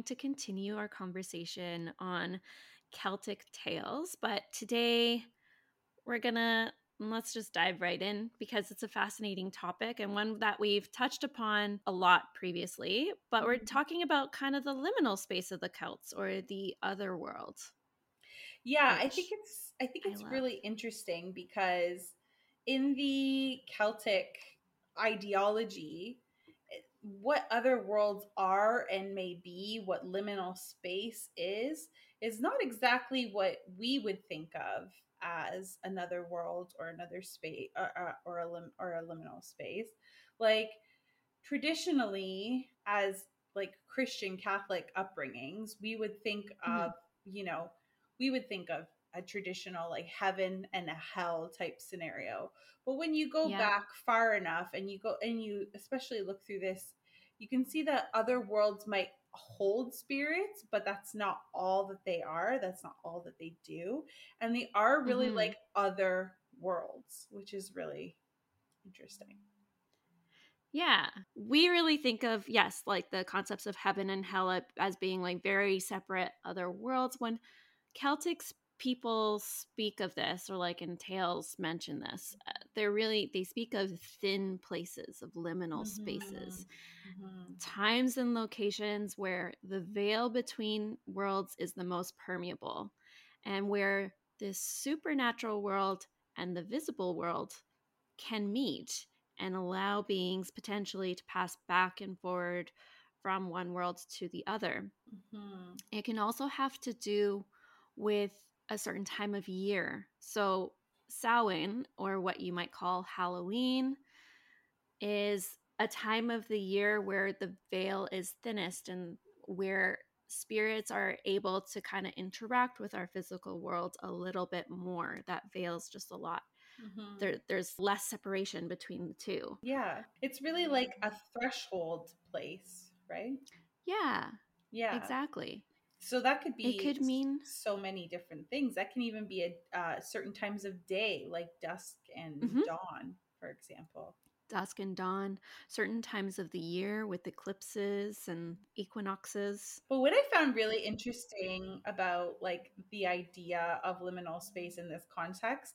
going to continue our conversation on Celtic tales. But today we're going to let's just dive right in because it's a fascinating topic and one that we've touched upon a lot previously. But we're mm-hmm. talking about kind of the liminal space of the Celts or the other world. Yeah, I think it's I think it's I really interesting because in the Celtic ideology, what other worlds are and may be, what liminal space is, is not exactly what we would think of as another world or another space or, or, or a lim, or a liminal space. Like traditionally, as like Christian Catholic upbringings, we would think mm-hmm. of you know we would think of a traditional like heaven and a hell type scenario. But when you go yeah. back far enough and you go and you especially look through this, you can see that other worlds might hold spirits, but that's not all that they are. That's not all that they do. And they are really mm-hmm. like other worlds, which is really interesting. Yeah. We really think of, yes, like the concepts of heaven and hell as being like very separate other worlds when Celtics people speak of this or like in tales mention this uh, they're really they speak of thin places of liminal mm-hmm. spaces mm-hmm. times and locations where the veil between worlds is the most permeable and where this supernatural world and the visible world can meet and allow beings potentially to pass back and forward from one world to the other mm-hmm. it can also have to do with a certain time of year. So, Samhain, or what you might call Halloween, is a time of the year where the veil is thinnest and where spirits are able to kind of interact with our physical world a little bit more. That veils just a lot. Mm-hmm. There, there's less separation between the two. Yeah. It's really like a threshold place, right? Yeah. Yeah. Exactly. So that could be it could mean so many different things. That can even be at uh, certain times of day, like dusk and mm-hmm. dawn, for example. Dusk and dawn, certain times of the year with eclipses and equinoxes. But what I found really interesting about like the idea of liminal space in this context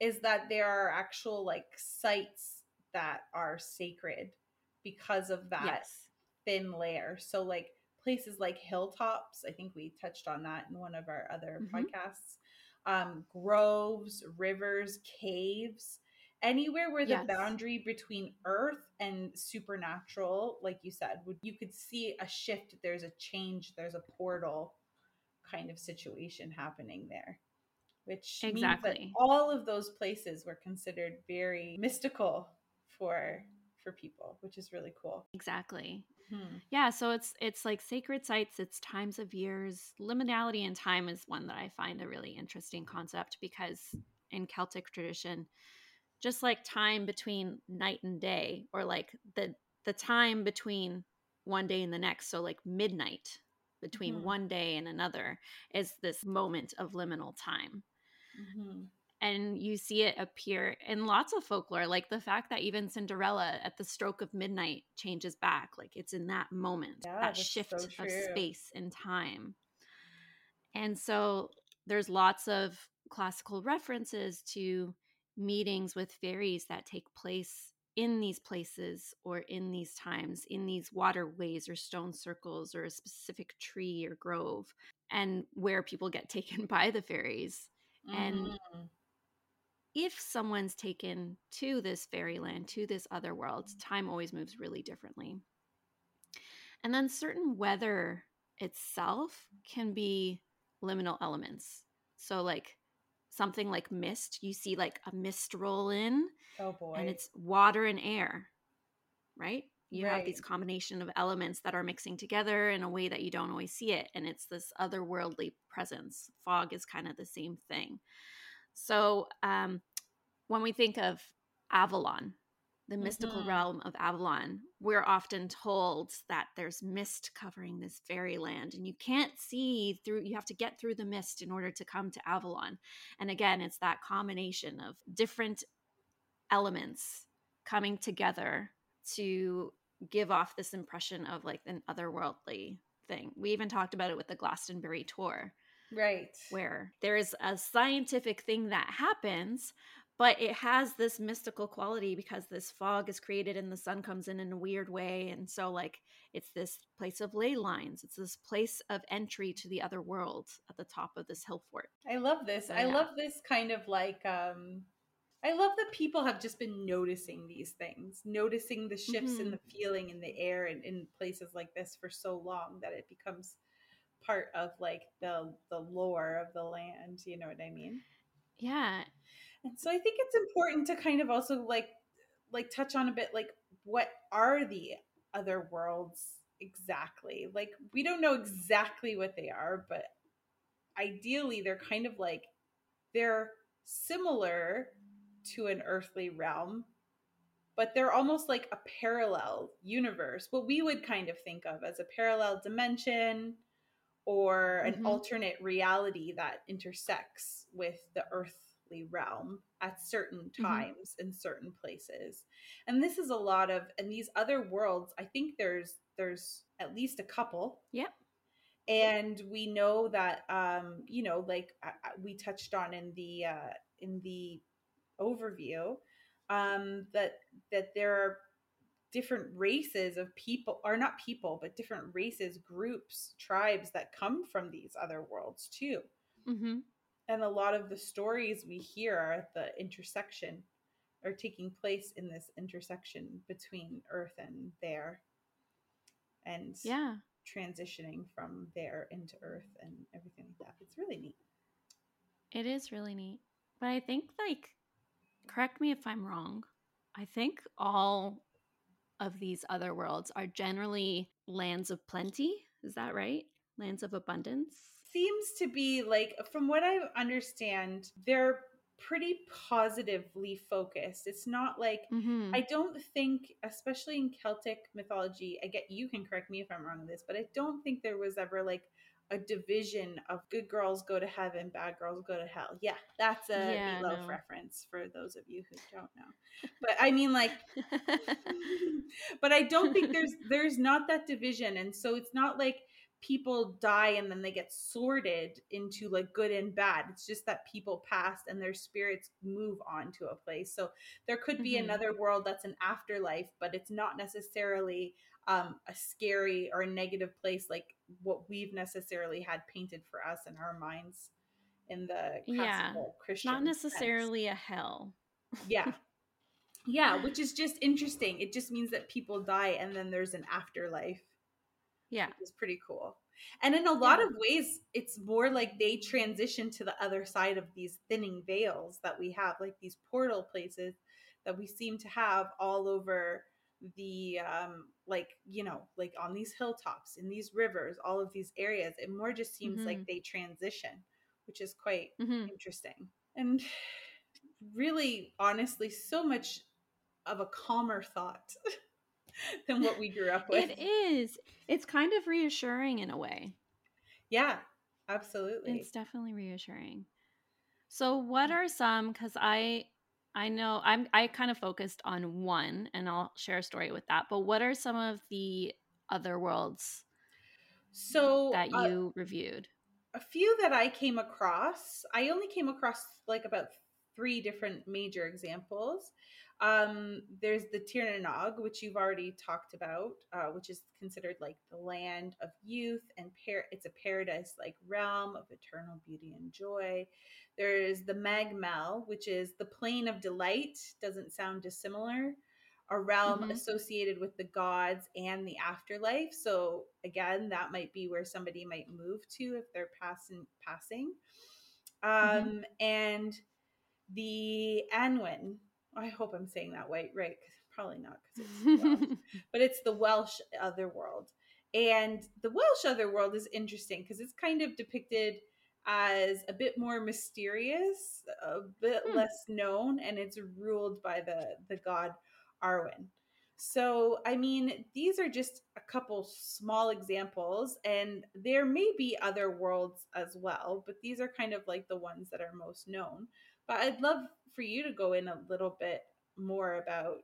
is that there are actual like sites that are sacred because of that yes. thin layer. So like places like hilltops. I think we touched on that in one of our other mm-hmm. podcasts. Um, groves, rivers, caves, anywhere where the yes. boundary between earth and supernatural, like you said, would you could see a shift. There's a change. There's a portal kind of situation happening there which exactly. means that all of those places were considered very mystical for for people, which is really cool. Exactly. Hmm. Yeah, so it's it's like sacred sites, it's times of years. Liminality in time is one that I find a really interesting concept because in Celtic tradition, just like time between night and day, or like the the time between one day and the next, so like midnight between mm-hmm. one day and another is this moment of liminal time. Mm-hmm and you see it appear in lots of folklore like the fact that even cinderella at the stroke of midnight changes back like it's in that moment yeah, that shift so of space and time. And so there's lots of classical references to meetings with fairies that take place in these places or in these times in these waterways or stone circles or a specific tree or grove and where people get taken by the fairies. And mm-hmm if someone's taken to this fairyland, to this other world, mm-hmm. time always moves really differently. And then certain weather itself can be liminal elements. So, like something like mist, you see like a mist roll in. Oh boy. And it's water and air, right? You right. have these combination of elements that are mixing together in a way that you don't always see it. And it's this otherworldly presence. Fog is kind of the same thing. So, um, when we think of Avalon, the mystical mm-hmm. realm of Avalon, we're often told that there's mist covering this fairyland and you can't see through, you have to get through the mist in order to come to Avalon. And again, it's that combination of different elements coming together to give off this impression of like an otherworldly thing. We even talked about it with the Glastonbury Tor. Right. Where there's a scientific thing that happens, but it has this mystical quality because this fog is created and the sun comes in in a weird way and so like it's this place of ley lines it's this place of entry to the other world at the top of this hill fort i love this so, i yeah. love this kind of like um i love that people have just been noticing these things noticing the shifts mm-hmm. in the feeling in the air and in places like this for so long that it becomes part of like the the lore of the land you know what i mean yeah and so I think it's important to kind of also like like touch on a bit like what are the other worlds exactly? Like we don't know exactly what they are, but ideally they're kind of like they're similar to an earthly realm, but they're almost like a parallel universe, what we would kind of think of as a parallel dimension or an mm-hmm. alternate reality that intersects with the earthly realm at certain mm-hmm. times mm-hmm. in certain places and this is a lot of and these other worlds i think there's there's at least a couple yep and we know that um you know like uh, uh, we touched on in the uh in the overview um that that there are different races of people are not people but different races groups tribes that come from these other worlds too. Mm-hmm. And a lot of the stories we hear are at the intersection are taking place in this intersection between earth and there. And yeah. transitioning from there into earth and everything like that. It's really neat. It is really neat. But i think like correct me if i'm wrong. I think all of these other worlds are generally lands of plenty is that right lands of abundance seems to be like, from what I understand, they're pretty positively focused. It's not like mm-hmm. I don't think, especially in Celtic mythology, I get you can correct me if I'm wrong on this, but I don't think there was ever like a division of good girls go to heaven, bad girls go to hell. Yeah, that's a yeah, Meatloaf no. reference for those of you who don't know. But I mean, like, but I don't think there's there's not that division, and so it's not like people die and then they get sorted into like good and bad. It's just that people pass and their spirits move on to a place. So there could be mm-hmm. another world that's an afterlife, but it's not necessarily um, a scary or a negative place like what we've necessarily had painted for us in our minds in the yeah, Christian. Not necessarily sense. a hell. yeah. Yeah, which is just interesting. It just means that people die and then there's an afterlife. Yeah. It's pretty cool. And in a lot yeah. of ways, it's more like they transition to the other side of these thinning veils that we have, like these portal places that we seem to have all over the um like you know like on these hilltops in these rivers all of these areas it more just seems mm-hmm. like they transition which is quite mm-hmm. interesting and really honestly so much of a calmer thought than what we grew up with. It is. It's kind of reassuring in a way. Yeah, absolutely. It's definitely reassuring. So what mm. are some cuz I I know I'm I kind of focused on one and I'll share a story with that. But what are some of the other worlds so that uh, you uh, reviewed? A few that I came across. I only came across like about three different major examples. Um, there's the Tir na Nog, which you've already talked about, uh, which is considered like the land of youth and par- it's a paradise like realm of eternal beauty and joy. There's the Mag Mell, which is the plane of delight, doesn't sound dissimilar. A realm mm-hmm. associated with the gods and the afterlife. So again, that might be where somebody might move to if they're passing passing. Mm-hmm. Um, mm-hmm. and the Annwn, I hope I'm saying that right, right? Probably not, because it's but it's the Welsh otherworld, and the Welsh otherworld is interesting because it's kind of depicted as a bit more mysterious, a bit hmm. less known, and it's ruled by the the god Arawn. So, I mean, these are just a couple small examples, and there may be other worlds as well, but these are kind of like the ones that are most known. But I'd love for you to go in a little bit more about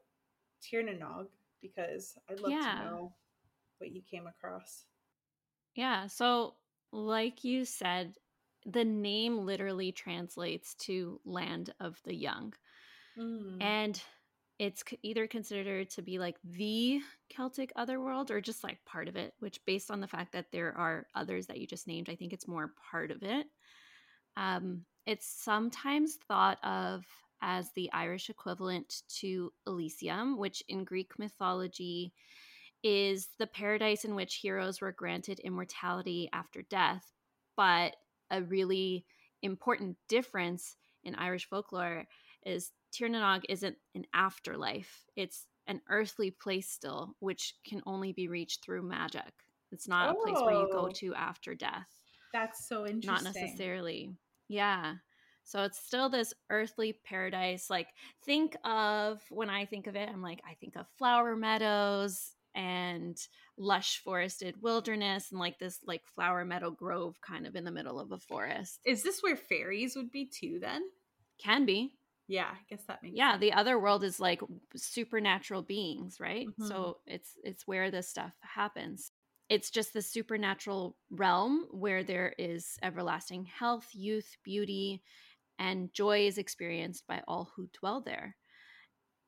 Tir na Nog. because I'd love yeah. to know what you came across. Yeah. So, like you said, the name literally translates to land of the young. Mm. And it's either considered to be like the Celtic otherworld or just like part of it, which, based on the fact that there are others that you just named, I think it's more part of it. Um, it's sometimes thought of as the Irish equivalent to Elysium, which in Greek mythology is the paradise in which heroes were granted immortality after death. But a really important difference in Irish folklore is Tir na nOg isn't an afterlife. It's an earthly place still, which can only be reached through magic. It's not oh, a place where you go oh. to after death. That's so interesting. Not necessarily. Yeah. So it's still this earthly paradise. Like, think of when I think of it, I'm like, I think of flower meadows and lush forested wilderness and like this like flower meadow grove kind of in the middle of a forest. Is this where fairies would be too then? Can be. Yeah, I guess that makes Yeah, sense. the other world is like supernatural beings, right? Mm-hmm. So it's it's where this stuff happens. It's just the supernatural realm where there is everlasting health, youth, beauty, and joy is experienced by all who dwell there.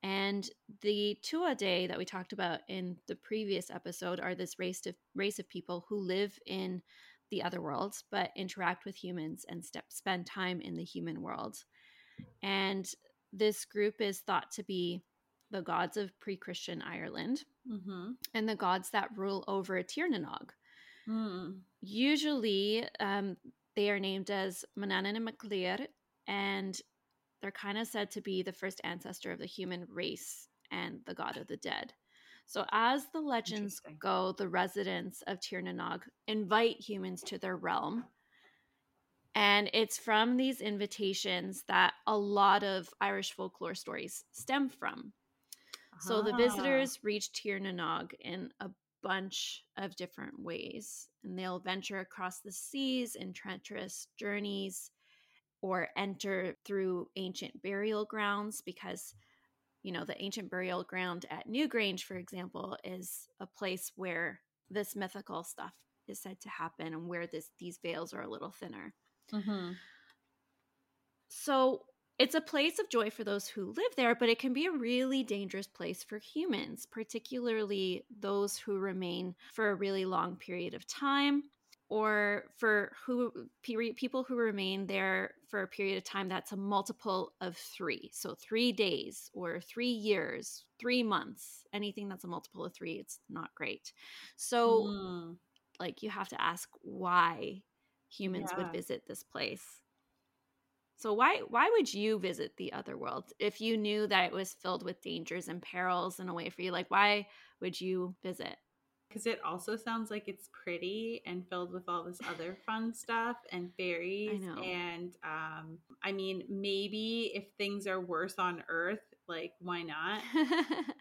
And the Tuatha Dé that we talked about in the previous episode are this race of race of people who live in the other worlds but interact with humans and step, spend time in the human world. And this group is thought to be the gods of pre-Christian Ireland mm-hmm. and the gods that rule over Tir na nOg. Mm. Usually, um, they are named as Manannán and MacLír, and they're kind of said to be the first ancestor of the human race and the god of the dead. So, as the legends go, the residents of Tir na nOg invite humans to their realm. And it's from these invitations that a lot of Irish folklore stories stem from. So the ah. visitors reach Tir na nOg in a bunch of different ways, and they'll venture across the seas in treacherous journeys or enter through ancient burial grounds because you know the ancient burial ground at Newgrange for example is a place where this mythical stuff is said to happen and where this these veils are a little thinner mm-hmm. so it's a place of joy for those who live there but it can be a really dangerous place for humans particularly those who remain for a really long period of time or for who people who remain there for a period of time that's a multiple of three so three days or three years three months anything that's a multiple of three it's not great so mm. like you have to ask why humans yeah. would visit this place so why why would you visit the other world if you knew that it was filled with dangers and perils in a way for you? Like why would you visit? Because it also sounds like it's pretty and filled with all this other fun stuff and fairies and um i mean maybe if things are worse on earth like why not?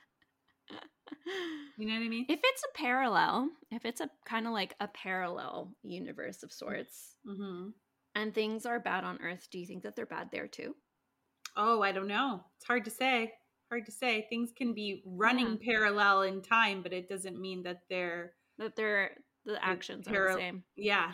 You know what i mean? If it's a parallel if it's a kind of like a parallel universe of sorts mm-hmm. And things are bad on earth do you think that they're bad there too oh i don't know it's hard to say hard to say. Things can be running yeah. parallel in time, but it doesn't mean that they're that they're the actions are the same. Yeah.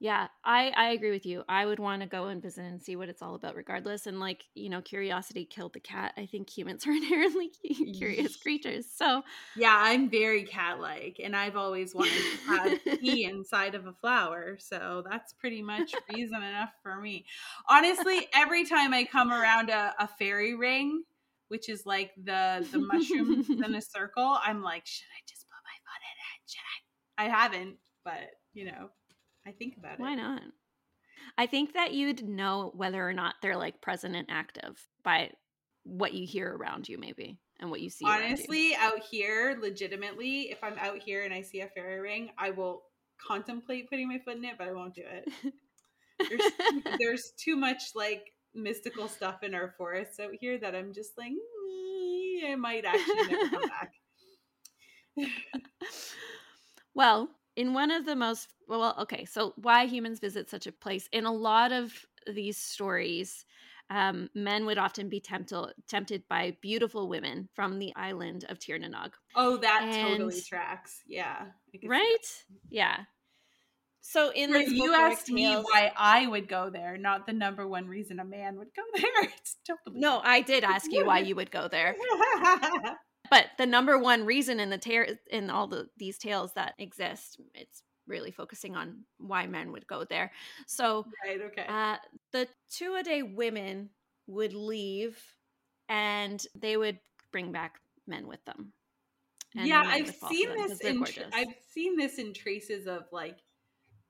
Yeah, I I agree with you. I would want to go and visit and see what it's all about regardless and like, you know, curiosity killed the cat. I think humans are inherently curious creatures. So, yeah, I'm very cat-like and I've always wanted to have tea inside of a flower. So, that's pretty much reason enough for me. Honestly, every time I come around a, a fairy ring, which is like the the mushrooms in a circle, I'm like, should I just put my foot in it? Should I? I haven't, but you know, I think about Why it. Why not? I think that you'd know whether or not they're like present and active by what you hear around you, maybe, and what you see. Honestly, out here, legitimately, if I'm out here and I see a fairy ring, I will contemplate putting my foot in it, but I won't do it. there's, there's too much like mystical stuff in our forests out here that I'm just like, mm, I might actually never come back. well, in one of the most well, okay, so why humans visit such a place in a lot of these stories, um, men would often be tempted tempted by beautiful women from the island of Tir na Oh, that and, totally tracks. Yeah. Right? Yeah. So in this you asked tales, me why I would go there, not the number one reason a man would go there. It's totally no. I did ask you why you would go there. but the number one reason in the tar- in all the these tales that exist, it's really focusing on why men would go there. So, right, okay. Uh, the Tuatha women would leave, and they would bring back men with them. yeah, I've seen this in. I've seen this in traces of like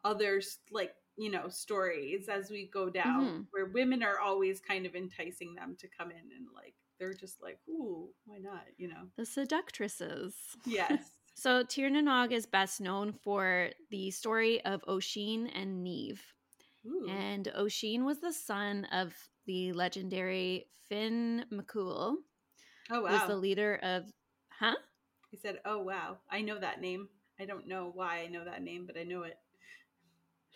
others, like you know, stories as we go down, mm-hmm. where women are always kind of enticing them to come in and like they're just like, ooh, why not? You know, the seductresses. Yes. So Tir is best known for the story of Oisin and Niamh. And Oisin was the son of the legendary Finn McCool. Oh wow. Was the leader of Huh? He said, "Oh wow. I know that name. I don't know why I know that name, but I know it."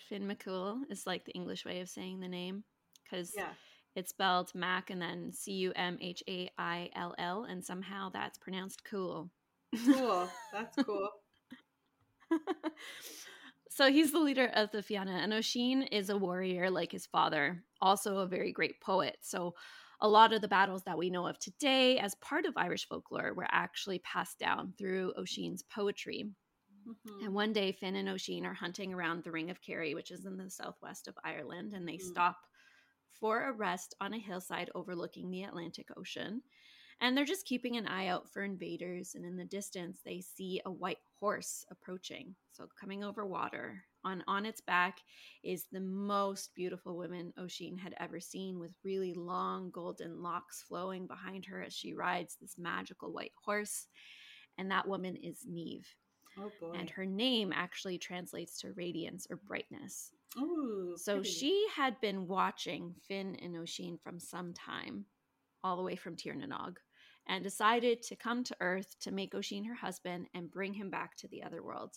Finn McCool is like the English way of saying the name cuz yeah. it's spelled Mac and then C U M H A I L L and somehow that's pronounced cool. Cool. That's cool. so he's the leader of the Fianna, and Oisin is a warrior like his father, also a very great poet. So a lot of the battles that we know of today as part of Irish folklore were actually passed down through Oisin's poetry. Mm-hmm. And one day, Finn and Oisin are hunting around the Ring of Kerry, which is in the southwest of Ireland, and they mm-hmm. stop for a rest on a hillside overlooking the Atlantic Ocean and they're just keeping an eye out for invaders. And in the distance, they see a white horse approaching, so coming over water. On on its back is the most beautiful woman Oisin had ever seen, with really long golden locks flowing behind her as she rides this magical white horse. And that woman is Niamh. Oh boy. And her name actually translates to radiance or brightness. Ooh, so pretty. she had been watching Finn and Oisin from some time, all the way from Tir na Nog and decided to come to Earth to make Oisin her husband and bring him back to the other world.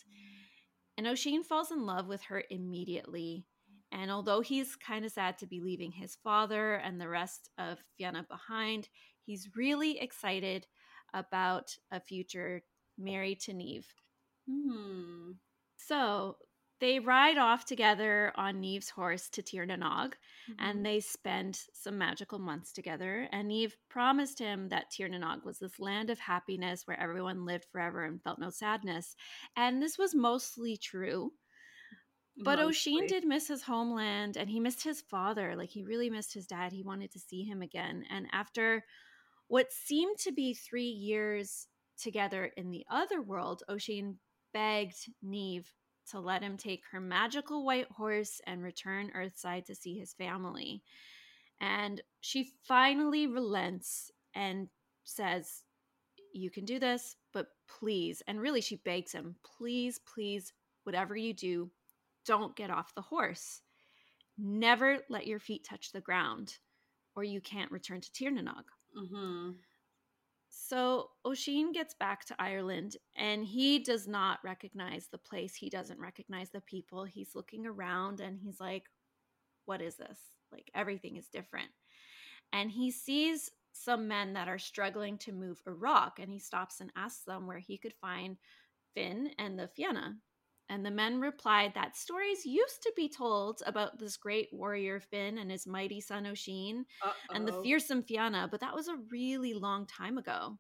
And Oisin falls in love with her immediately. And although he's kind of sad to be leaving his father and the rest of Fianna behind, he's really excited about a future married to Niamh. Hmm. So they ride off together on Niamh's horse to Tir na Nog, mm-hmm. and they spend some magical months together. And Niamh promised him that Tir na Nog was this land of happiness where everyone lived forever and felt no sadness. And this was mostly true. But Mostly. Oisin did miss his homeland and he missed his father. Like he really missed his dad. He wanted to see him again. And after what seemed to be three years together in the other world, Oisin begged Niamh to let him take her magical white horse and return Earthside to see his family. And she finally relents and says, You can do this, but please, and really she begs him, please, please, whatever you do, don't get off the horse. Never let your feet touch the ground, or you can't return to Tir na Nog. Mm-hmm. So Oisin gets back to Ireland and he does not recognize the place. He doesn't recognize the people. He's looking around and he's like, What is this? Like everything is different. And he sees some men that are struggling to move a rock and he stops and asks them where he could find Finn and the Fianna. And the men replied that stories used to be told about this great warrior Finn and his mighty son Oisin and the fearsome Fianna, but that was a really long time ago.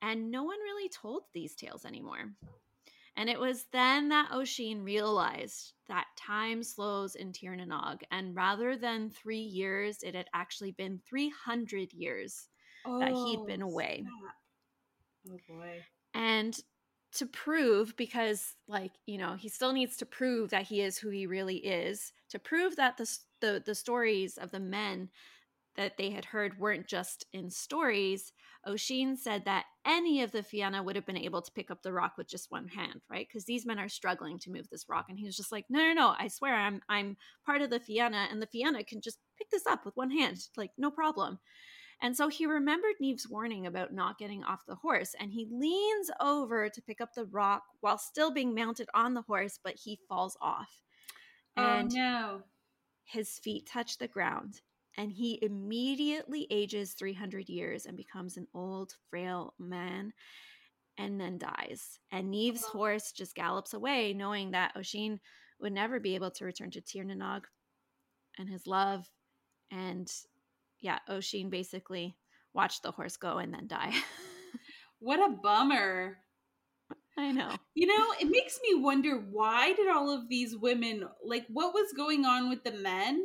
And no one really told these tales anymore. And it was then that Oisin realized that time slows in Tir na Nog, and rather than three years, it had actually been 300 years oh, that he'd oh, been away. Snap. Oh boy. And to prove because like you know he still needs to prove that he is who he really is to prove that the the, the stories of the men that they had heard weren't just in stories Oisin said that any of the Fianna would have been able to pick up the rock with just one hand right? Because these men are struggling to move this rock and he was just like no no no I swear I'm I'm part of the Fianna and the Fianna can just pick this up with one hand like no problem and so he remembered Niamh's warning about not getting off the horse, and he leans over to pick up the rock while still being mounted on the horse, but he falls off. Oh, and oh, no. his feet touch the ground, and he immediately ages 300 years and becomes an old, frail man and then dies. And Niamh's uh-huh. horse just gallops away, knowing that Oisin would never be able to return to Tir na nOg and his love. And yeah, Oisin basically watched the horse go and then die. what a bummer. I know. You know, it makes me wonder why did all of these women like what was going on with the men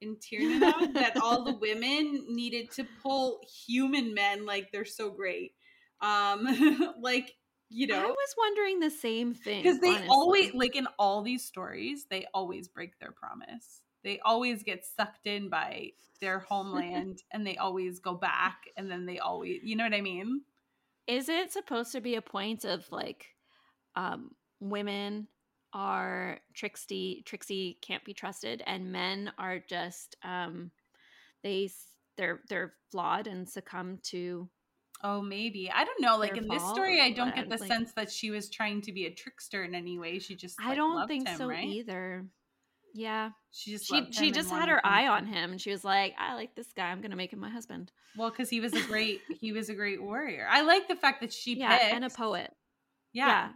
in Tirna that all the women needed to pull human men like they're so great. Um like you know, I was wondering the same thing because they honestly. always like in all these stories, they always break their promise. They always get sucked in by their homeland, and they always go back, and then they always, you know what I mean? Is it supposed to be a point of like, um, women are tricksy, tricksy, can't be trusted, and men are just um, they they're they're flawed and succumb to Oh, maybe. I don't know. Like in this story, I don't get the like, sense that she was trying to be a trickster in any way. She just like, I don't think him, so right? either. Yeah. She just she she just had her eye on him and she was like, I like this guy. I'm gonna make him my husband. Well, because he was a great he was a great warrior. I like the fact that she yeah, picked. and a poet. Yeah. yeah.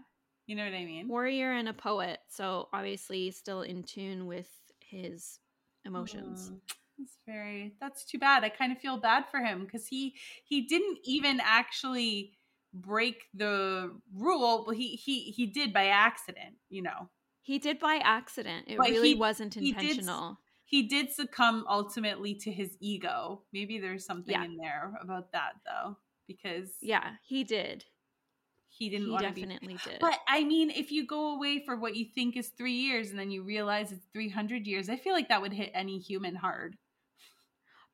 You know what I mean? Warrior and a poet. So obviously still in tune with his emotions. Mm. That's very that's too bad. I kind of feel bad for him because he he didn't even actually break the rule, but he he he did by accident, you know. He did by accident. It but really he, wasn't intentional. He did, he did, succumb ultimately to his ego. Maybe there's something yeah. in there about that though because Yeah, he did he didn't he definitely be. did but i mean if you go away for what you think is three years and then you realize it's 300 years i feel like that would hit any human hard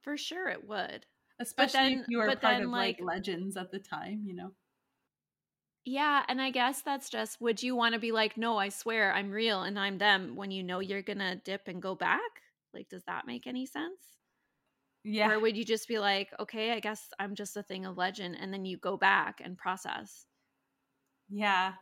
for sure it would. Especially then, if you were part then, of like, like legends at the time, you know. Yeah, and I guess that's just would you want to be like, no, I swear I'm real and I'm them when you know you're gonna dip and go back? Like, does that make any sense? Yeah. Or would you just be like, okay, I guess I'm just a thing of legend, and then you go back and process? Yeah,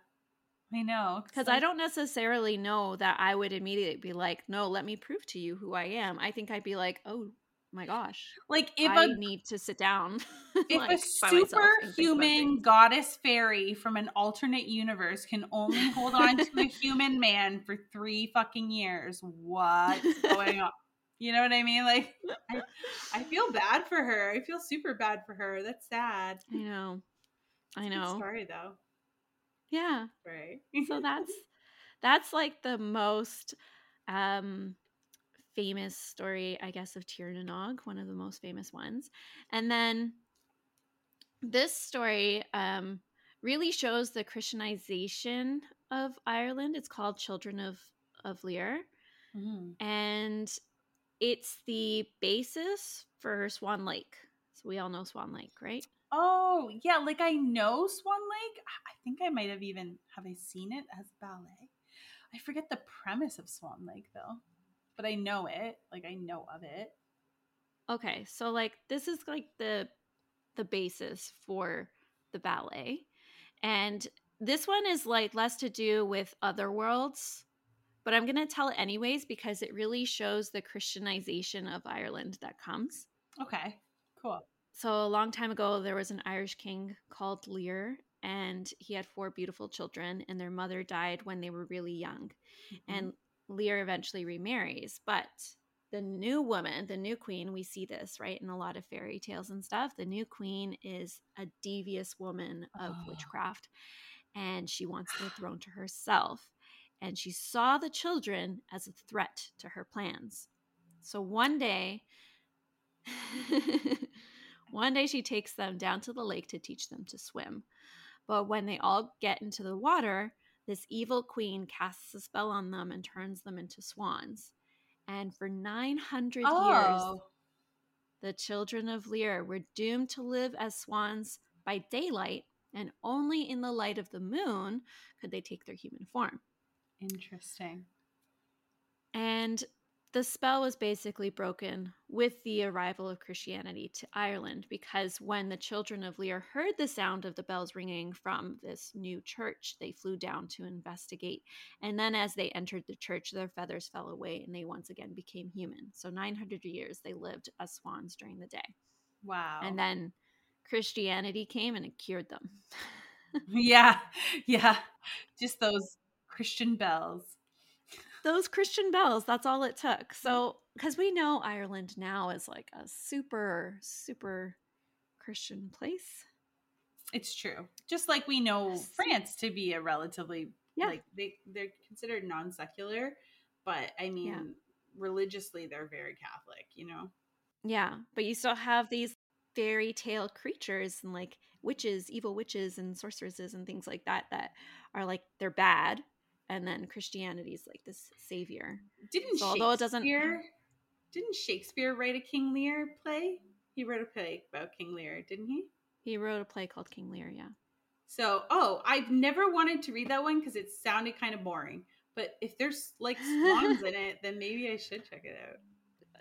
I know. Because like- I don't necessarily know that I would immediately be like, no, let me prove to you who I am. I think I'd be like, oh, my gosh like if I a, need to sit down if like, a superhuman goddess fairy from an alternate universe can only hold on to a human man for three fucking years what's going on? You know what i mean? Like I, I, feel bad for her. I feel super bad for her. That's sad. I know. I know. Sorry though. Yeah. Right? So that's that's like the most um famous story, I guess, of Tir na nOg, one of the most famous ones. And then this story um, really shows the Christianization of Ireland. It's called Children of, of Lir. Mm-hmm. And it's the basis for Swan Lake. So we all know Swan Lake, right? Oh, yeah, like I know Swan Lake. I think I might have even have I seen it as ballet. I forget the premise of Swan Lake though but I know it. Like I know of it. Okay, so like this is like the the basis for the ballet. And this one is like less to do with other worlds, but I'm going to tell it anyways because it really shows the Christianization of Ireland that comes. Okay. Cool. So a long time ago there was an Irish king called Lear and he had four beautiful children and their mother died when they were really young. Mm-hmm. And Lear eventually remarries, but the new woman, the new queen, we see this right in a lot of fairy tales and stuff. The new queen is a devious woman of oh. witchcraft and she wants the throne to herself. And she saw the children as a threat to her plans. So one day, one day she takes them down to the lake to teach them to swim. But when they all get into the water, this evil queen casts a spell on them and turns them into swans. And for 900 oh. years, the children of Lear were doomed to live as swans by daylight, and only in the light of the moon could they take their human form. Interesting. And the spell was basically broken with the arrival of Christianity to Ireland because when the children of Lear heard the sound of the bells ringing from this new church, they flew down to investigate. And then as they entered the church, their feathers fell away and they once again became human. So 900 years they lived as swans during the day. Wow. And then Christianity came and it cured them. yeah. Yeah. Just those Christian bells those Christian bells, that's all it took. Mm-hmm. So, because we know Ireland now is like a super, super Christian place. It's true. Just like we know France to be a relatively yeah. like they they're considered non-secular, but I mean yeah. religiously they're very Catholic, you know. Yeah, but you still have these fairy tale creatures and like witches, evil witches and sorceresses and things like that that are like they're bad, and then Christianity is like this savior. Didn't so although it doesn't didn't Shakespeare write a King Lear play? He wrote a play about King Lear, didn't he? He wrote a play called King Lear, yeah. So, oh, I've never wanted to read that one because it sounded kind of boring. But if there's like swans in it, then maybe I should check it out.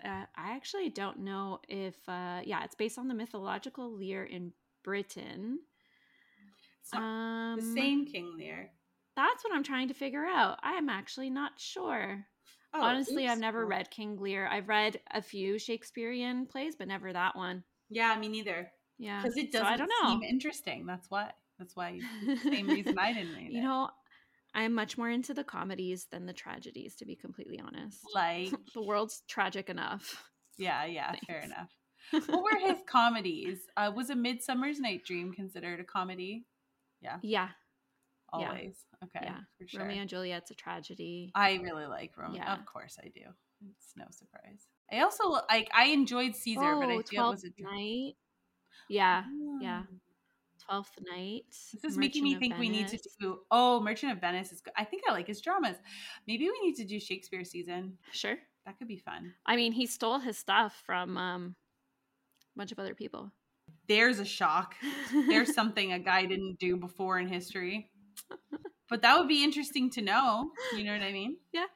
Uh, I actually don't know if, uh, yeah, it's based on the mythological Lear in Britain. Um, the same King Lear. That's what I'm trying to figure out. I'm actually not sure. Oh, Honestly, oops. I've never read King Lear. I've read a few Shakespearean plays, but never that one. Yeah, me neither. Yeah, because it doesn't so I don't know. seem interesting. That's why. That's why. Same reason I didn't read it. you know, I'm much more into the comedies than the tragedies, to be completely honest. Like the world's tragic enough. Yeah, yeah, Thanks. fair enough. what were his comedies? Uh, was a Midsummer's Night Dream considered a comedy? Yeah. Yeah, always. Yeah. Okay. Yeah. Sure. Romeo and Juliet's a tragedy. I really like Romeo. Yeah. Of course I do. It's no surprise. I also like I enjoyed Caesar, oh, but I feel it was a night. Yeah. Oh. Yeah. Twelfth Night. This is Merchant making me think Venice. we need to do. Oh, Merchant of Venice is. good. I think I like his dramas. Maybe we need to do Shakespeare season. Sure, that could be fun. I mean, he stole his stuff from um, a bunch of other people. There's a shock. There's something a guy didn't do before in history but that would be interesting to know. You know what I mean? Yeah.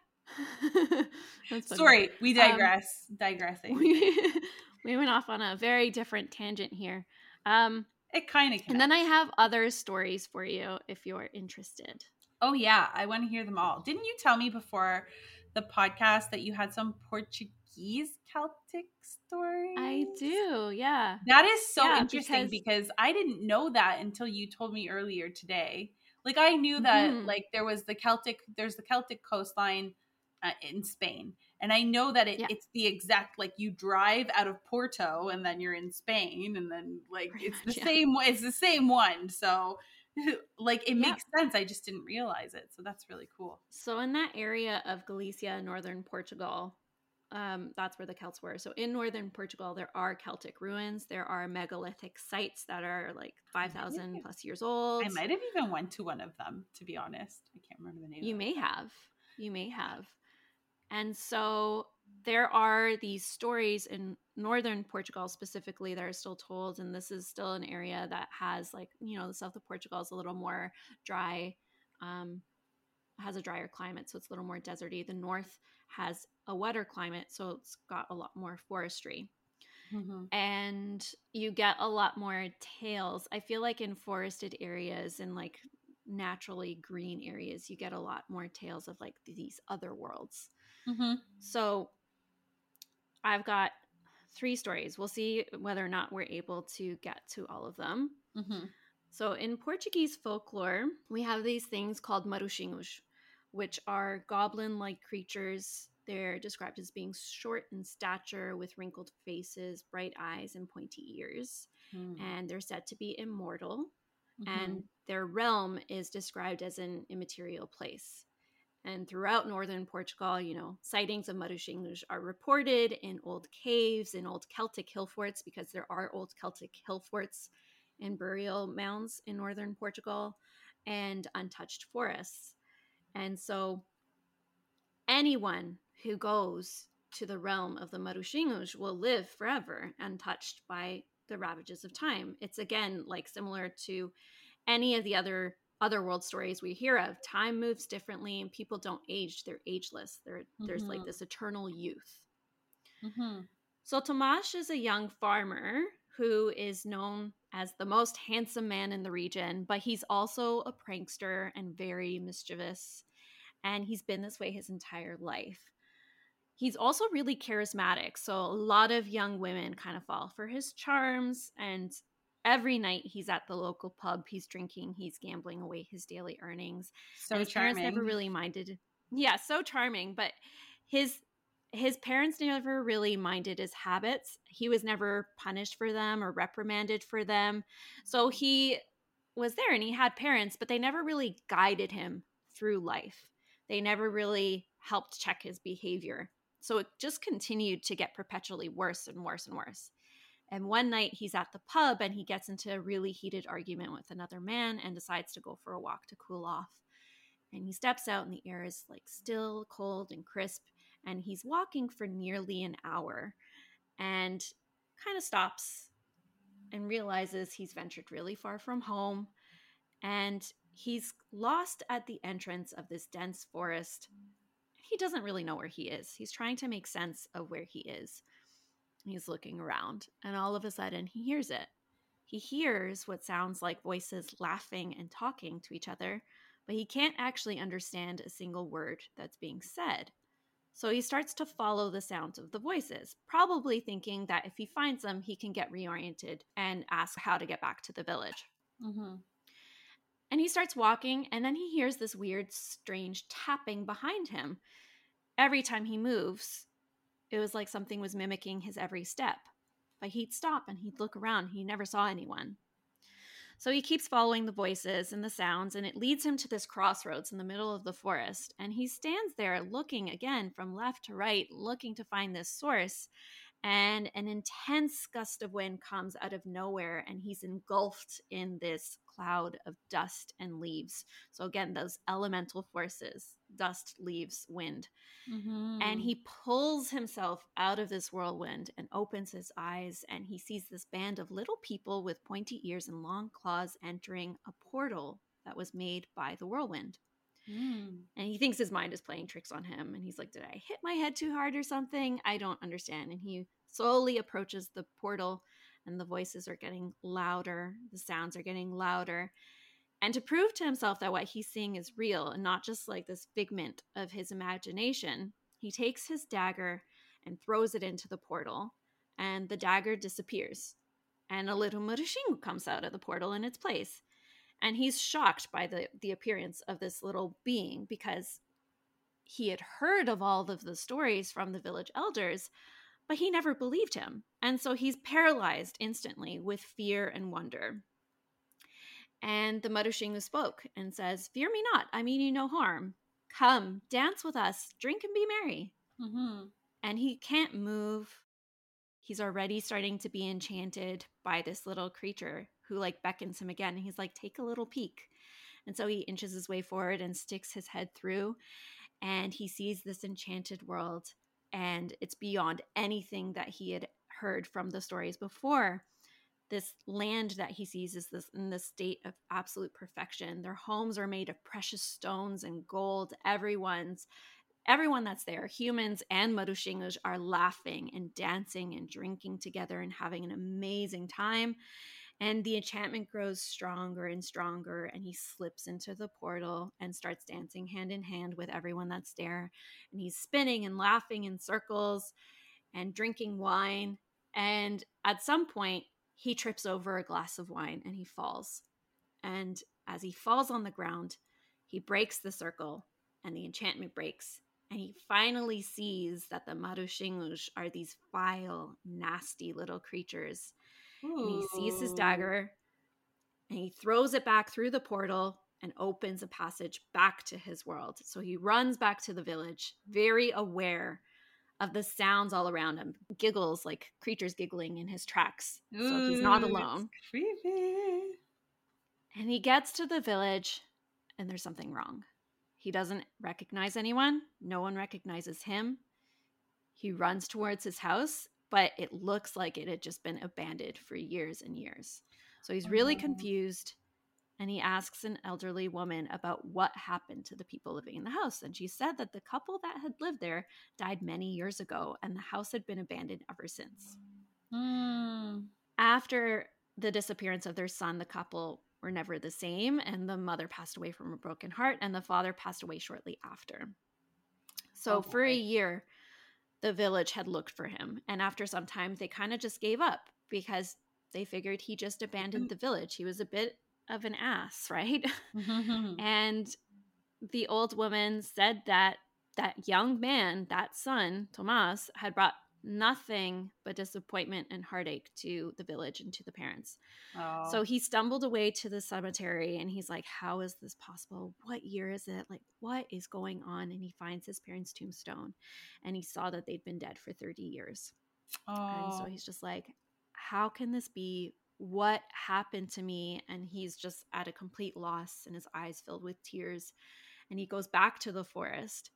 Sorry, we um, digress. Um, Digressing. We, we went off on a very different tangent here. Um, it kind of. And then I have other stories for you if you're interested. Oh yeah, I want to hear them all. Didn't you tell me before the podcast that you had some Portuguese Celtic stories? I do. Yeah. That is so yeah, interesting because, because I didn't know that until you told me earlier today. Like I knew that mm-hmm. like there was the Celtic there's the Celtic coastline uh, in Spain. And I know that it, yeah. it's the exact like you drive out of Porto and then you're in Spain and then like it's the yeah. same it's the same one. So like it yeah. makes sense. I just didn't realize it. So that's really cool. So in that area of Galicia, northern Portugal, um, that's where the Celts were. So in northern Portugal, there are Celtic ruins. There are megalithic sites that are like five thousand plus years old. I might have even went to one of them, to be honest. I can't remember the name. You may have. You may have. And so there are these stories in northern Portugal specifically that are still told, and this is still an area that has like you know the south of Portugal is a little more dry. Um, has a drier climate, so it's a little more deserty. The north has a wetter climate, so it's got a lot more forestry. Mm-hmm. And you get a lot more tales. I feel like in forested areas and like naturally green areas, you get a lot more tales of like these other worlds. Mm-hmm. So I've got three stories. We'll see whether or not we're able to get to all of them. Mm-hmm. So in Portuguese folklore, we have these things called maruxinhos, which are goblin like creatures. They're described as being short in stature with wrinkled faces, bright eyes, and pointy ears. Mm. And they're said to be immortal. Mm-hmm. And their realm is described as an immaterial place. And throughout northern Portugal, you know, sightings of maruxinhos are reported in old caves, in old Celtic hill forts, because there are old Celtic hill forts and burial mounds in northern Portugal, and untouched forests. And so anyone who goes to the realm of the Maruxinhos will live forever untouched by the ravages of time. It's again like similar to any of the other other world stories we hear of, time moves differently and people don't age. They're ageless. Mm-hmm. There's like mm-hmm. this eternal youth. Mm-hmm. So Tomasz is a young farmer who is known as the most handsome man in the region, but he's also a prankster and very mischievous. And he's been this way his entire life. He's also really charismatic. So a lot of young women kind of fall for his charms. And every night he's at the local pub, he's drinking, he's gambling away his daily earnings. So and his charming. parents never really minded. Yeah, so charming. But his his parents never really minded his habits. He was never punished for them or reprimanded for them. So he was there and he had parents, but they never really guided him through life. They never really helped check his behavior. So it just continued to get perpetually worse and worse and worse. And one night he's at the pub and he gets into a really heated argument with another man and decides to go for a walk to cool off. And he steps out and the air is like still cold and crisp and he's walking for nearly an hour and kind of stops and realizes he's ventured really far from home and he's lost at the entrance of this dense forest. He doesn't really know where he is. He's trying to make sense of where he is. He's looking around, and all of a sudden, he hears it. He hears what sounds like voices laughing and talking to each other, but he can't actually understand a single word that's being said. So he starts to follow the sounds of the voices, probably thinking that if he finds them, he can get reoriented and ask how to get back to the village. Mm-hmm. And he starts walking, and then he hears this weird, strange tapping behind him. Every time he moves, it was like something was mimicking his every step. But he'd stop and he'd look around. He never saw anyone. So he keeps following the voices and the sounds, and it leads him to this crossroads in the middle of the forest. And he stands there looking again from left to right, looking to find this source. And an intense gust of wind comes out of nowhere, and he's engulfed in this cloud of dust and leaves. So, again, those elemental forces dust, leaves, wind. Mm-hmm. And he pulls himself out of this whirlwind and opens his eyes, and he sees this band of little people with pointy ears and long claws entering a portal that was made by the whirlwind. Mm. And he thinks his mind is playing tricks on him. And he's like, Did I hit my head too hard or something? I don't understand. And he slowly approaches the portal and the voices are getting louder, the sounds are getting louder. And to prove to himself that what he's seeing is real and not just like this figment of his imagination, he takes his dagger and throws it into the portal, and the dagger disappears. And a little Maruxinho comes out of the portal in its place. And he's shocked by the, the appearance of this little being because he had heard of all of the stories from the village elders, but he never believed him. And so he's paralyzed instantly with fear and wonder. And the Maruxinho spoke and says, Fear me not, I mean you no harm. Come, dance with us, drink and be merry. Mm-hmm. And he can't move. He's already starting to be enchanted by this little creature who like beckons him again. And he's like, Take a little peek. And so he inches his way forward and sticks his head through. And he sees this enchanted world and it's beyond anything that he had heard from the stories before this land that he sees is this in this state of absolute perfection their homes are made of precious stones and gold everyone's everyone that's there humans and Maruxinhos are laughing and dancing and drinking together and having an amazing time and the enchantment grows stronger and stronger, and he slips into the portal and starts dancing hand in hand with everyone that's there. And he's spinning and laughing in circles and drinking wine. And at some point, he trips over a glass of wine and he falls. And as he falls on the ground, he breaks the circle and the enchantment breaks. And he finally sees that the Maruxinhos are these vile, nasty little creatures he sees his dagger and he throws it back through the portal and opens a passage back to his world. So he runs back to the village, very aware of the sounds all around him. Giggles like creatures giggling in his tracks. Ooh, so he's not alone. Creepy. And he gets to the village and there's something wrong. He doesn't recognize anyone. No one recognizes him. He runs towards his house but it looks like it had just been abandoned for years and years. So he's really oh. confused and he asks an elderly woman about what happened to the people living in the house. And she said that the couple that had lived there died many years ago, and the house had been abandoned ever since. Mm. After the disappearance of their son, the couple were never the same, and the mother passed away from a broken heart, and the father passed away shortly after. So, oh, for a year, the village had looked for him. And after some time, they kind of just gave up because they figured he just abandoned the village. He was a bit of an ass, right? Mm-hmm. and the old woman said that that young man, that son, Tomas, had brought nothing but disappointment and heartache to the village and to the parents. Oh. So he stumbled away to the cemetery and he's like, How is this possible? What year is it? Like, what is going on? And he finds his parents' tombstone and he saw that they'd been dead for 30 years. Oh. And so oh. he's just like, How can this be? What happened to me? And he's just at a complete loss and his eyes filled with tears. And he goes back to the forest.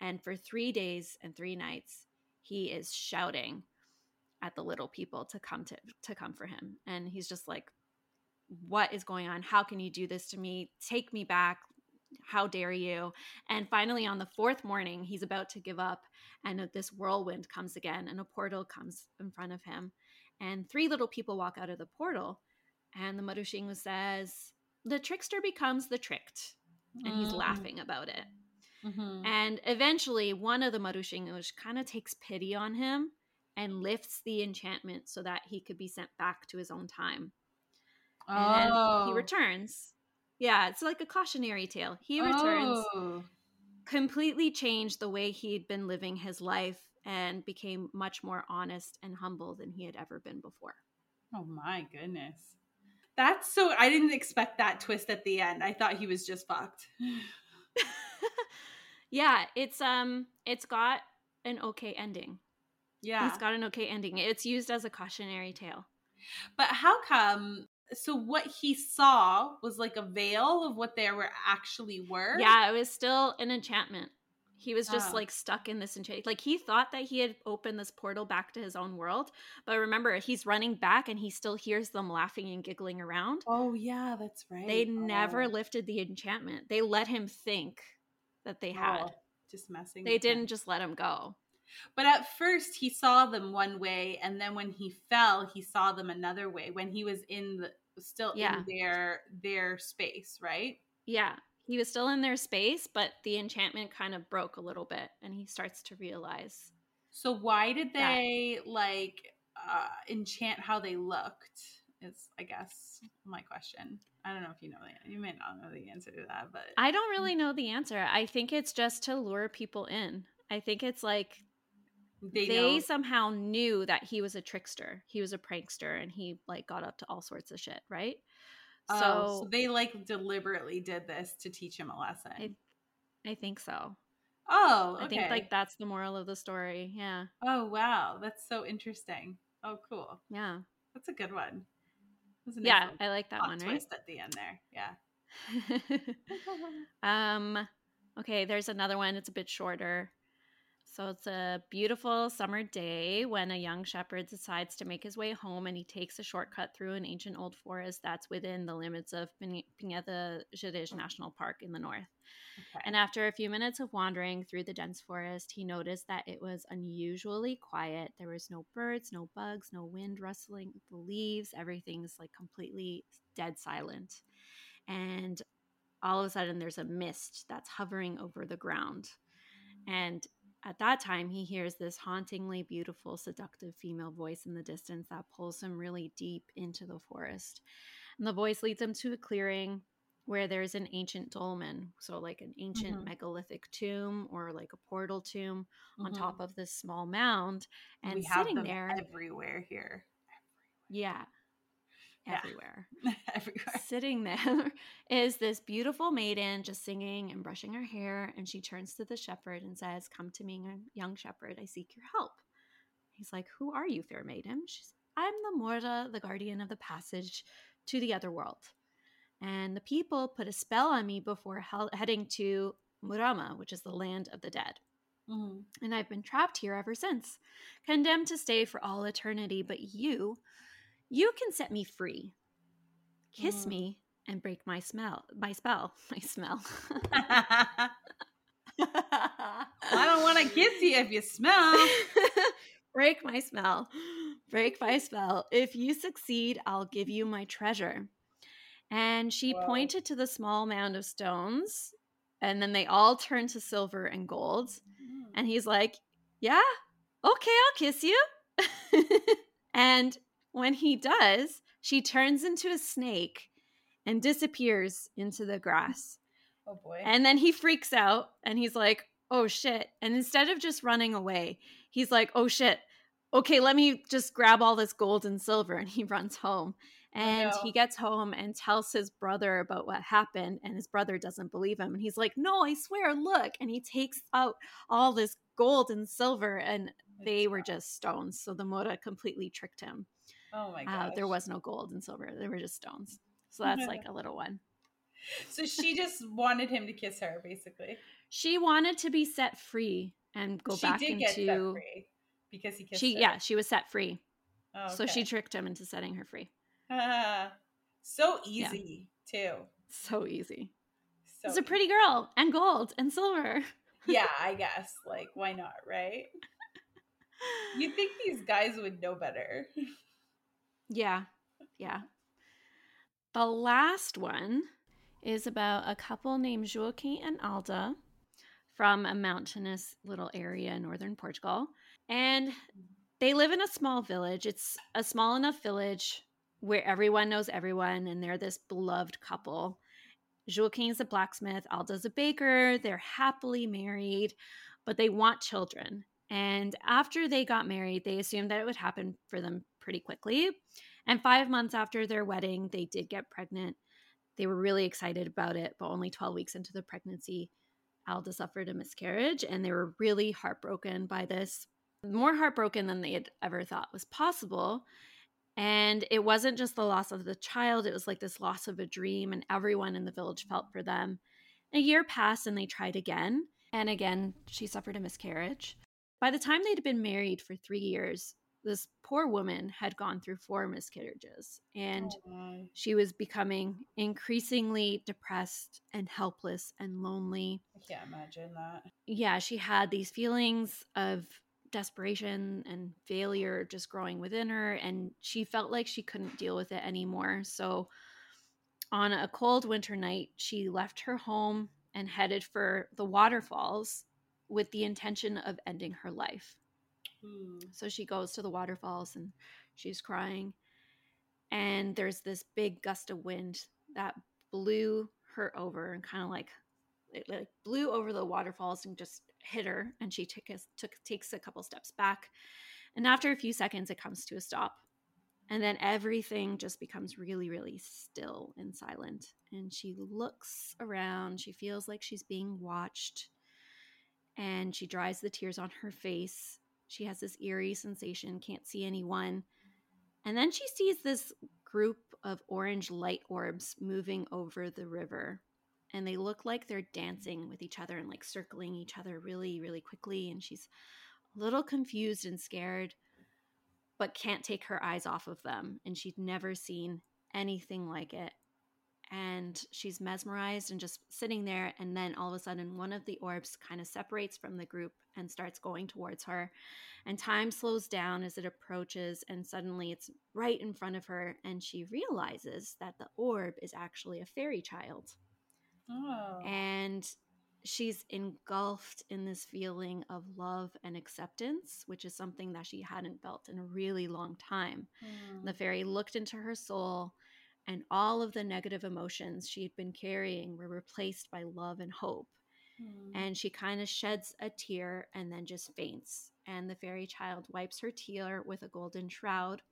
And for three days and three nights, he is shouting at the little people to come to to come for him and he's just like what is going on how can you do this to me take me back how dare you and finally on the fourth morning he's about to give up and this whirlwind comes again and a portal comes in front of him and three little people walk out of the portal and the Maruxinho says the trickster becomes the tricked and he's mm. laughing about it Mm-hmm. And eventually, one of the Maruxinhos kind of takes pity on him and lifts the enchantment so that he could be sent back to his own time. And oh. he returns. Yeah, it's like a cautionary tale. He returns, oh. completely changed the way he'd been living his life, and became much more honest and humble than he had ever been before. Oh my goodness. That's so I didn't expect that twist at the end. I thought he was just fucked. yeah, it's um it's got an okay ending. Yeah. It's got an okay ending. It's used as a cautionary tale. But how come so what he saw was like a veil of what there were actually were? Yeah, it was still an enchantment. He was just oh. like stuck in this enchantment. Like he thought that he had opened this portal back to his own world, but remember, he's running back and he still hears them laughing and giggling around. Oh yeah, that's right. They oh. never lifted the enchantment. They let him think that they had. Oh, just messing. They didn't him. just let him go. But at first he saw them one way and then when he fell, he saw them another way when he was in the still yeah. in their their space, right? Yeah. He was still in their space, but the enchantment kind of broke a little bit and he starts to realize. So why did they that. like uh enchant how they looked? Is I guess my question. I don't know if you know that. You may not know the answer to that, but I don't really know the answer. I think it's just to lure people in. I think it's like they, they somehow knew that he was a trickster. He was a prankster and he like got up to all sorts of shit, right? Oh, so, so they like deliberately did this to teach him a lesson. I, I think so. Oh, okay. I think like that's the moral of the story. Yeah. Oh wow, that's so interesting. Oh cool. Yeah. That's a good one yeah, I like that one. Twist right? at the end there. Yeah. um. Okay, there's another one. It's a bit shorter. So it's a beautiful summer day when a young shepherd decides to make his way home and he takes a shortcut through an ancient old forest that's within the limits of Pinheta Gerês National Park in the north. Okay. And after a few minutes of wandering through the dense forest, he noticed that it was unusually quiet. There was no birds, no bugs, no wind rustling the leaves. Everything's like completely dead silent. And all of a sudden, there's a mist that's hovering over the ground. Mm. And at that time, he hears this hauntingly beautiful, seductive female voice in the distance that pulls him really deep into the forest. And the voice leads him to a clearing where there's an ancient dolmen, so like an ancient mm-hmm. megalithic tomb or like a portal tomb mm-hmm. on top of this small mound, and we sitting there everywhere here. Yeah, everywhere, everywhere. Sitting there is this beautiful maiden just singing and brushing her hair, and she turns to the shepherd and says, "Come to me, young shepherd. I seek your help." He's like, "Who are you, fair maiden?" She's, "I'm the Moura, the guardian of the passage to the other world." and the people put a spell on me before he- heading to Murama, which is the land of the dead. Mm-hmm. And I've been trapped here ever since, condemned to stay for all eternity. But you, you can set me free. Kiss mm. me, and break my smell, my spell, my smell. I don't want to kiss you if you smell. break my smell. Break my spell. If you succeed, I'll give you my treasure. And she Whoa. pointed to the small mound of stones, and then they all turned to silver and gold. Mm. And he's like, Yeah, okay, I'll kiss you. and when he does, she turns into a snake and disappears into the grass. Oh boy. And then he freaks out and he's like, oh shit. And instead of just running away, he's like, oh shit. Okay, let me just grab all this gold and silver. And he runs home. Oh, and he gets home and tells his brother about what happened. And his brother doesn't believe him. And he's like, no, I swear, look. And he takes out all this gold and silver. And they were just stones. So the Moura completely tricked him. Oh my god. Uh, there was no gold and silver. They were just stones. So that's like a little one. So she just wanted him to kiss her, basically. She wanted to be set free and go back into. Yeah, she back into because he kissed she her. yeah she was set free. Oh, okay. So she tricked him into setting her free. Uh, so easy yeah. too. So easy. So it's a pretty girl and gold and silver. yeah, I guess. Like, why not, right? you think these guys would know better. Yeah. Yeah. The last one is about a couple named Joaquim and Alda from a mountainous little area in northern Portugal. And they live in a small village. It's a small enough village where everyone knows everyone, and they're this beloved couple. Joaquim's a blacksmith, Alda's a baker. They're happily married, but they want children. And after they got married, they assumed that it would happen for them pretty quickly. And five months after their wedding, they did get pregnant. They were really excited about it, but only 12 weeks into the pregnancy, Alda suffered a miscarriage and they were really heartbroken by this, more heartbroken than they had ever thought was possible. And it wasn't just the loss of the child, it was like this loss of a dream, and everyone in the village felt for them. A year passed and they tried again. And again, she suffered a miscarriage. By the time they'd been married for three years, this poor woman had gone through four miscarriages and oh, she was becoming increasingly depressed and helpless and lonely. I can't imagine that. Yeah, she had these feelings of desperation and failure just growing within her and she felt like she couldn't deal with it anymore. So on a cold winter night, she left her home and headed for the waterfalls with the intention of ending her life. Hmm. So she goes to the waterfalls and she's crying. And there's this big gust of wind that blew her over and kind of like it like blew over the waterfalls and just hit her and she took a, took takes a couple steps back. And after a few seconds it comes to a stop. And then everything just becomes really really still and silent. And she looks around. She feels like she's being watched. And she dries the tears on her face she has this eerie sensation, can't see anyone. And then she sees this group of orange light orbs moving over the river. And they look like they're dancing with each other and like circling each other really, really quickly. And she's a little confused and scared, but can't take her eyes off of them. And she'd never seen anything like it and she's mesmerized and just sitting there. And then all of a sudden, one of the orbs kind of separates from the group and starts going towards her. And time slows down as it approaches, and suddenly it's right in front of her. And she realizes that the orb is actually a fairy child. Oh. And she's engulfed in this feeling of love and acceptance, which is something that she hadn't felt in a really long time. Mm. The fairy looked into her soul and all of the negative emotions she had been carrying were replaced by love and hope. Mm. And she kind of sheds a tear and then just faints. And the fairy child wipes her tear with a golden shroud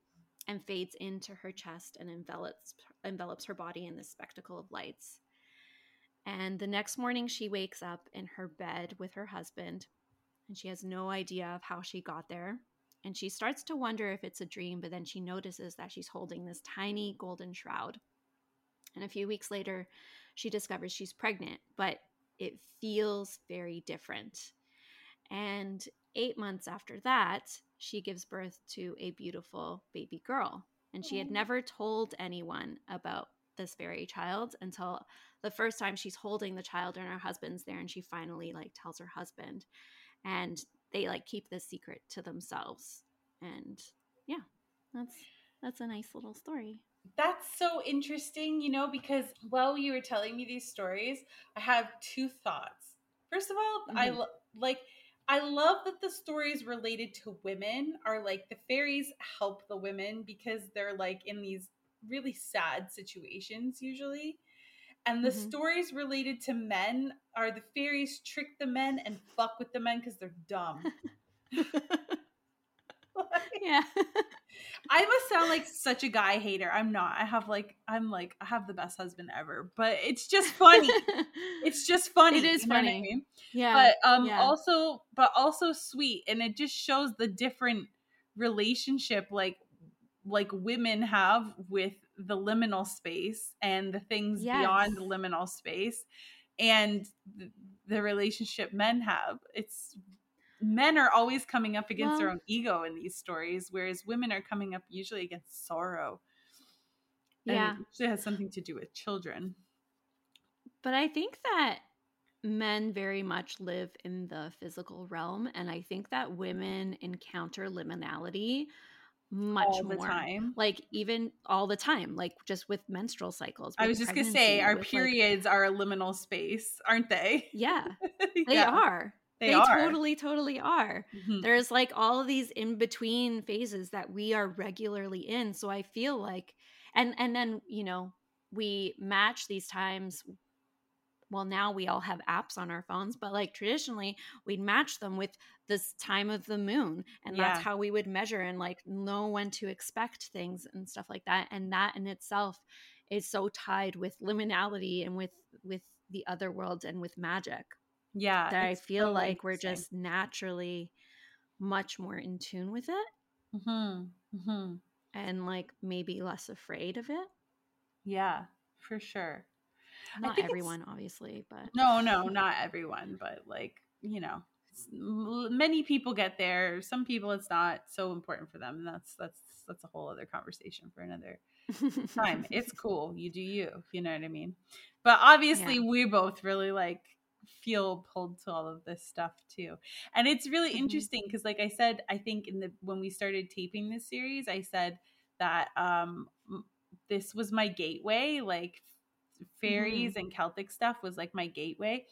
and fades into her chest and envelops envelops her body in this spectacle of lights. And the next morning she wakes up in her bed with her husband and she has no idea of how she got there and she starts to wonder if it's a dream, but then she notices that she's holding this tiny golden shroud. And a few weeks later, she discovers she's pregnant, but it feels very different. And eight months after that, she gives birth to a beautiful baby girl. And she had never told anyone about this fairy child until the first time she's holding the child and her husband's there and she finally like tells her husband and they like keep this secret to themselves and yeah that's that's a nice little story that's so interesting you know because while you were telling me these stories i have two thoughts first of all mm-hmm. i lo- like I love that the stories related to women are like the fairies help the women because they're like in these really sad situations usually. And the mm-hmm. stories related to men are the fairies trick the men and fuck with the men because they're dumb. yeah. I must sound like such a guy hater. I'm not. I have like I'm like I have the best husband ever, but it's just funny. it's just funny. It is funny. I mean? Yeah. But um yeah. also but also sweet and it just shows the different relationship like like women have with the liminal space and the things yes. beyond the liminal space and the, the relationship men have. It's men are always coming up against well, their own ego in these stories, whereas women are coming up usually against sorrow. Yeah. And it has something to do with children. But I think that men very much live in the physical realm. And I think that women encounter liminality much all more time. like even all the time like just with menstrual cycles i was just gonna say our periods like, are a liminal space aren't they yeah they yeah. are they, they are. totally, totally are. Mm-hmm. There's like all of these in between phases that we are regularly in. So I feel like, and and then you know we match these times. Well, now we all have apps on our phones, but like traditionally, we'd match them with this time of the moon, and yeah. that's how we would measure and like know when to expect things and stuff like that. And that in itself is so tied with liminality and with with the other worlds and with magic yeah that i feel like we're just naturally much more in tune with it. Mm-hmm. Mm-hmm. and like maybe less afraid of it. Yeah for sure. Not everyone obviously but no no not everyone but like you know many people get there. Some people it's not so important for them. And that's that's that's a whole other conversation for another time. It's cool. You do you. You know what i mean? But obviously yeah. we both really like feel pulled to all of this stuff too. And it's really mm-hmm. interesting because like I said, I think in the when we started taping this series, I said that um this was my gateway, like fairies mm-hmm. and Celtic stuff was like my gateway.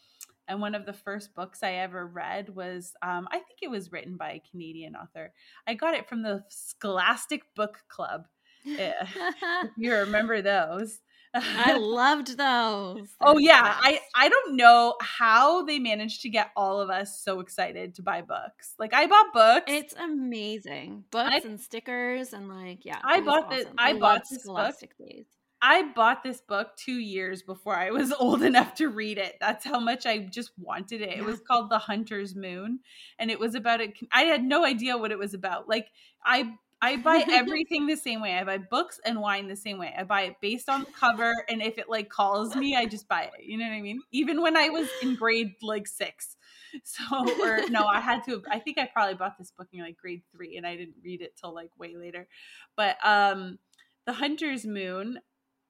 And one of the first books I ever read was, um, I think it was written by a Canadian author. I got it from the Scholastic Book Club. Eh, if you remember those. I loved those. oh yeah, I I don't know how they managed to get all of us so excited to buy books. Like I bought books. It's amazing. Books I, and stickers and like yeah. I bought awesome. this I, I bought this Scholastic book. Days. I bought this book 2 years before I was old enough to read it. That's how much I just wanted it. It was called The Hunter's Moon and it was about it I had no idea what it was about. Like I I buy everything the same way. I buy books and wine the same way. I buy it based on the cover, and if it like calls me, I just buy it. You know what I mean? Even when I was in grade like six. So, or no, I had to. I think I probably bought this book in like grade three, and I didn't read it till like way later. But um, the Hunter's Moon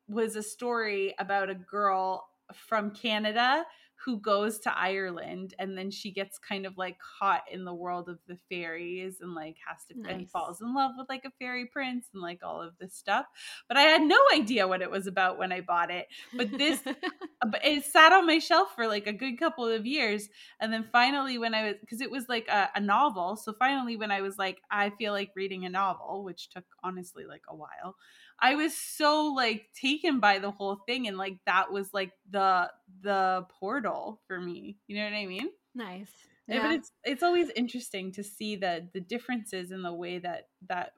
was a story about a girl from Canada who goes to Ireland and then she gets kind of like caught in the world of the fairies and like has to nice. and falls in love with like a fairy prince and like all of this stuff. But I had no idea what it was about when I bought it. But this but it sat on my shelf for like a good couple of years and then finally when I was because it was like a, a novel, so finally when I was like I feel like reading a novel, which took honestly like a while. I was so like taken by the whole thing and like that was like the the portal for me. You know what I mean? Nice. Eh, yeah. But it's it's always interesting to see the the differences in the way that that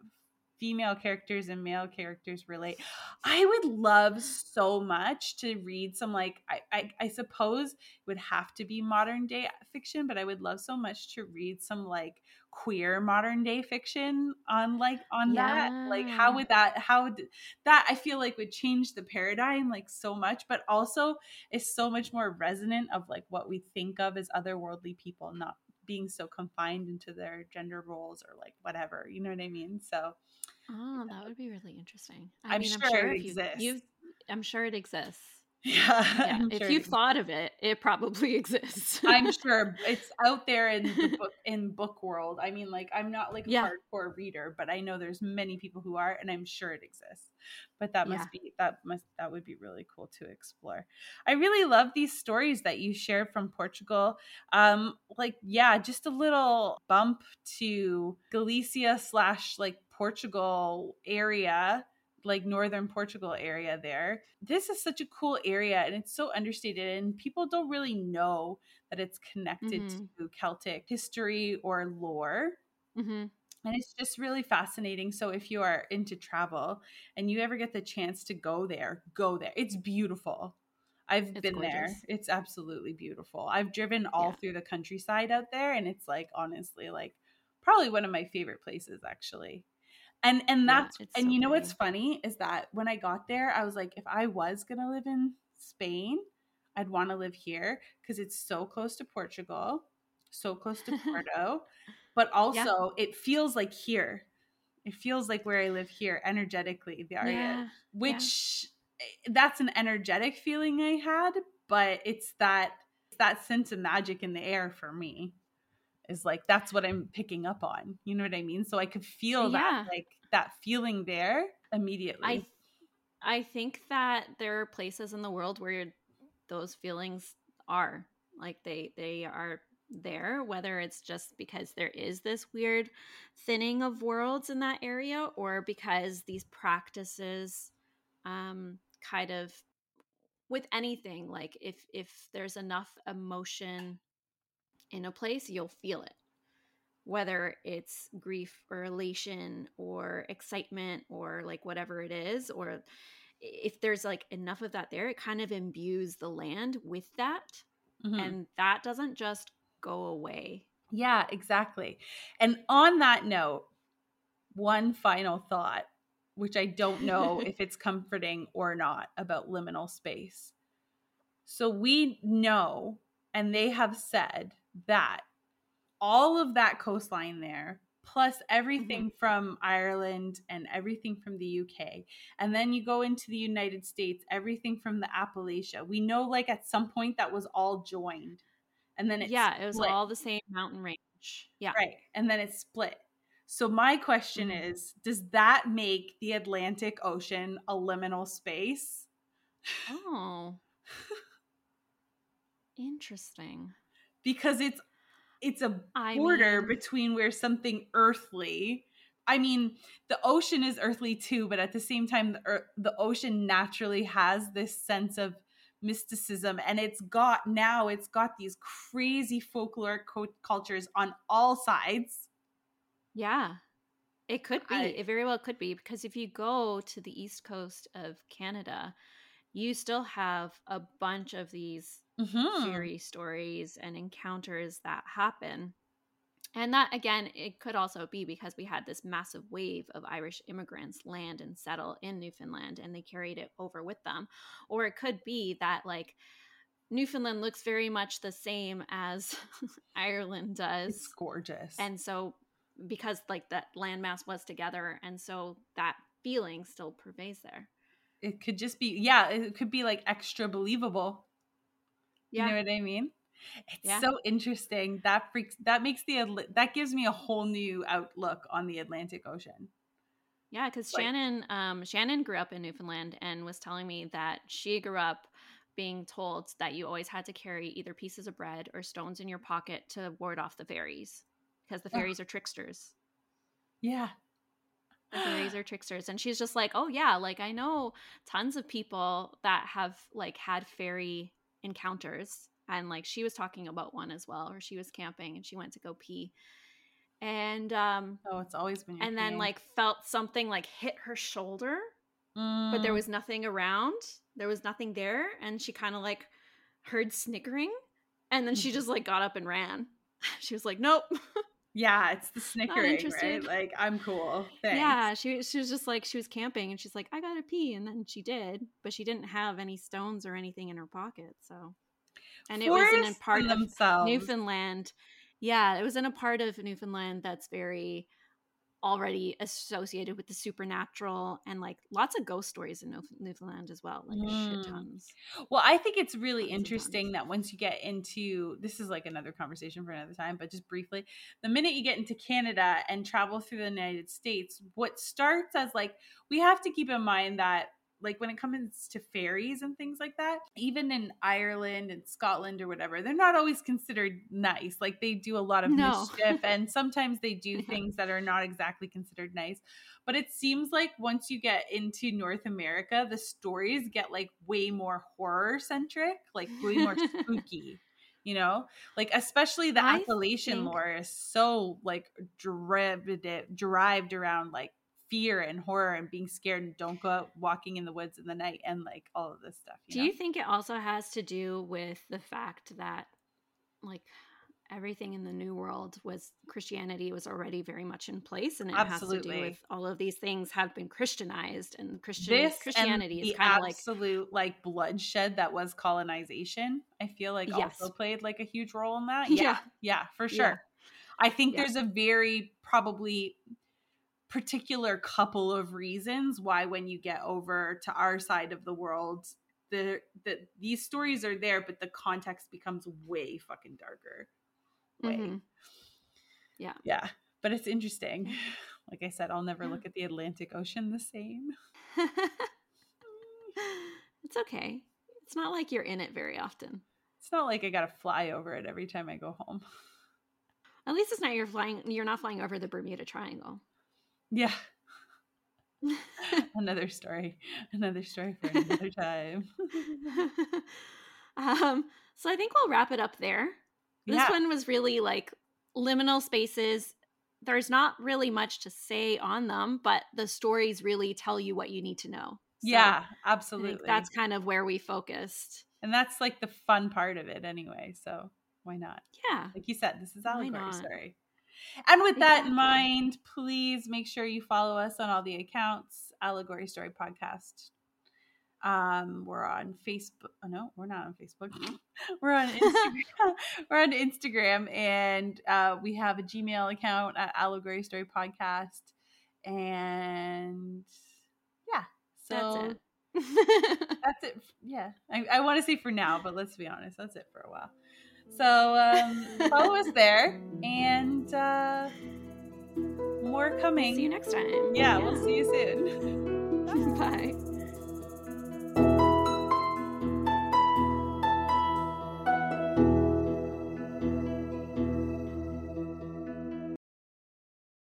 female characters and male characters relate. I would love so much to read some like I, I, I suppose it would have to be modern day fiction, but I would love so much to read some like queer modern day fiction on like on yeah. that. Like how would that how would that I feel like would change the paradigm like so much, but also is so much more resonant of like what we think of as otherworldly people, not being so confined into their gender roles or like whatever. You know what I mean? So Oh, that would be really interesting. I am mean, sure, I'm sure if you, you've I'm sure it exists. Yeah. yeah. If sure you've thought of it, it probably exists. I'm sure it's out there in the book in book world. I mean, like I'm not like a yeah. hardcore reader, but I know there's many people who are, and I'm sure it exists. But that must yeah. be that must that would be really cool to explore. I really love these stories that you shared from Portugal. Um, like yeah, just a little bump to Galicia slash like Portugal area like northern Portugal area there. This is such a cool area and it's so understated and people don't really know that it's connected mm-hmm. to Celtic history or lore. Mm-hmm. And it's just really fascinating. So if you are into travel and you ever get the chance to go there, go there. It's beautiful. I've it's been gorgeous. there. It's absolutely beautiful. I've driven all yeah. through the countryside out there and it's like honestly like probably one of my favorite places actually and and that's yeah, and so you know what's funny is that when i got there i was like if i was gonna live in spain i'd want to live here because it's so close to portugal so close to porto but also yeah. it feels like here it feels like where i live here energetically the area yeah. which eh, that's an energetic feeling i had but it's that it's that sense of magic in the air for me is like that's what I'm picking up on. You know what I mean? So I could feel yeah. that like that feeling there immediately. I I think that there are places in the world where those feelings are like they they are there whether it's just because there is this weird thinning of worlds in that area or because these practices um kind of with anything like if if there's enough emotion in a place, you'll feel it. Whether it's grief or elation or excitement or like whatever it is, or if there's like enough of that there, it kind of imbues the land with that. Mm-hmm. And that doesn't just go away. Yeah, exactly. And on that note, one final thought, which I don't know if it's comforting or not about liminal space. So we know, and they have said that all of that coastline there plus everything mm-hmm. from Ireland and everything from the UK. And then you go into the United States, everything from the Appalachia. We know like at some point that was all joined. And then it Yeah, split. it was all the same mountain range. Yeah. Right. And then it split. So my question mm-hmm. is, does that make the Atlantic Ocean a liminal space? Oh. Interesting because it's it's a border I mean, between where something earthly I mean, the ocean is earthly too, but at the same time, the, earth, the ocean naturally has this sense of mysticism, and it's got now it's got these crazy folkloric co- cultures on all sides. Yeah, it could be. I, it very well could be because if you go to the east coast of Canada, you still have a bunch of these mm-hmm. fairy stories and encounters that happen. And that, again, it could also be because we had this massive wave of Irish immigrants land and settle in Newfoundland and they carried it over with them. Or it could be that, like, Newfoundland looks very much the same as Ireland does. It's gorgeous. And so, because, like, that landmass was together, and so that feeling still pervades there. It could just be, yeah, it could be like extra believable yeah. You know what I mean? It's yeah. so interesting. That freaks that makes the that gives me a whole new outlook on the Atlantic Ocean. Yeah, because like, Shannon um, Shannon grew up in Newfoundland and was telling me that she grew up being told that you always had to carry either pieces of bread or stones in your pocket to ward off the fairies because the fairies oh. are tricksters. Yeah. The fairies are tricksters. And she's just like, oh, yeah, like I know tons of people that have like had fairy encounters and like she was talking about one as well or she was camping and she went to go pee. And um oh it's always been and then like felt something like hit her shoulder mm. but there mm. was nothing around. There was nothing there and she kind of like heard snickering and then she just like got up and ran. She was like nope yeah it's the snickering right like i'm cool Thanks. yeah she, she was just like she was camping and she's like i gotta pee and then she did but she didn't have any stones or anything in her pocket so and it was in a part of themselves. Newfoundland. Yeah, it was in a part of Newfoundland that's very already associated with the supernatural and like lots of ghost stories in Newfoundland as well, like mm. shit tons. Well, I think it's really tons interesting that once you get into this is like another conversation for another time, but just briefly, the minute you get into Canada and travel through the United States, what starts as like we have to keep in mind that like when it comes to fairies and things like that even in ireland and scotland or whatever they're not always considered nice. Like they do a lot of no. mischief and sometimes they do things that are not exactly considered nice. But it seems like once you get into north america the stories get like way more horror centric like way more spooky you know? Like especially the I appalachian think... lore is so like derived derived around like fear and horror and being scared and don't go out walking in the woods in the night and like all of this stuff. You do know? you think it also has to do with the fact that like everything in the new world was Christianity was already very much in place and it Absolutely. has to do with all of these things have been Christianized and Christian this Christianity is kind of like absolute like bloodshed that was colonization. I feel like yes. also played like a huge role in that. Yeah. Yeah, yeah for sure. Yeah. I think yeah. there's a very probably particular couple of reasons why when you get over to our side of the world the, the these stories are there but the context becomes way fucking darker. Way mm-hmm. yeah. Yeah but it's interesting. Like i said i'll never look at the atlantic ocean the same. It's okay. It's not like you're in it very often. It's not like i gotta fly over it every time i go home. At least it's not you're flying you're not flying over the bermuda triangle yeah. another story. Another story for another time. um, so I think we'll wrap it up there. This yeah. one was really like liminal spaces. There's not really much to say on them, but the stories really tell you what you need to know. So yeah, absolutely. That's kind of where we focused. And that's like the fun part of it anyway. So why not? Yeah. Like you said, this is allegory story. And with that in mind, please make sure you follow us on all the accounts. Allegory Story Podcast. Um, we're on Facebook. Oh, no, we're not on Facebook. we're on Instagram. we're on Instagram, and uh, we have a Gmail account at Allegory Story Podcast. And yeah, so that's it. that's it. Yeah, I, I want to say for now, but let's be honest, that's it for a while. So um, follow us there, and uh, more coming. See you next time. Yeah, yeah. we'll see you soon. Bye.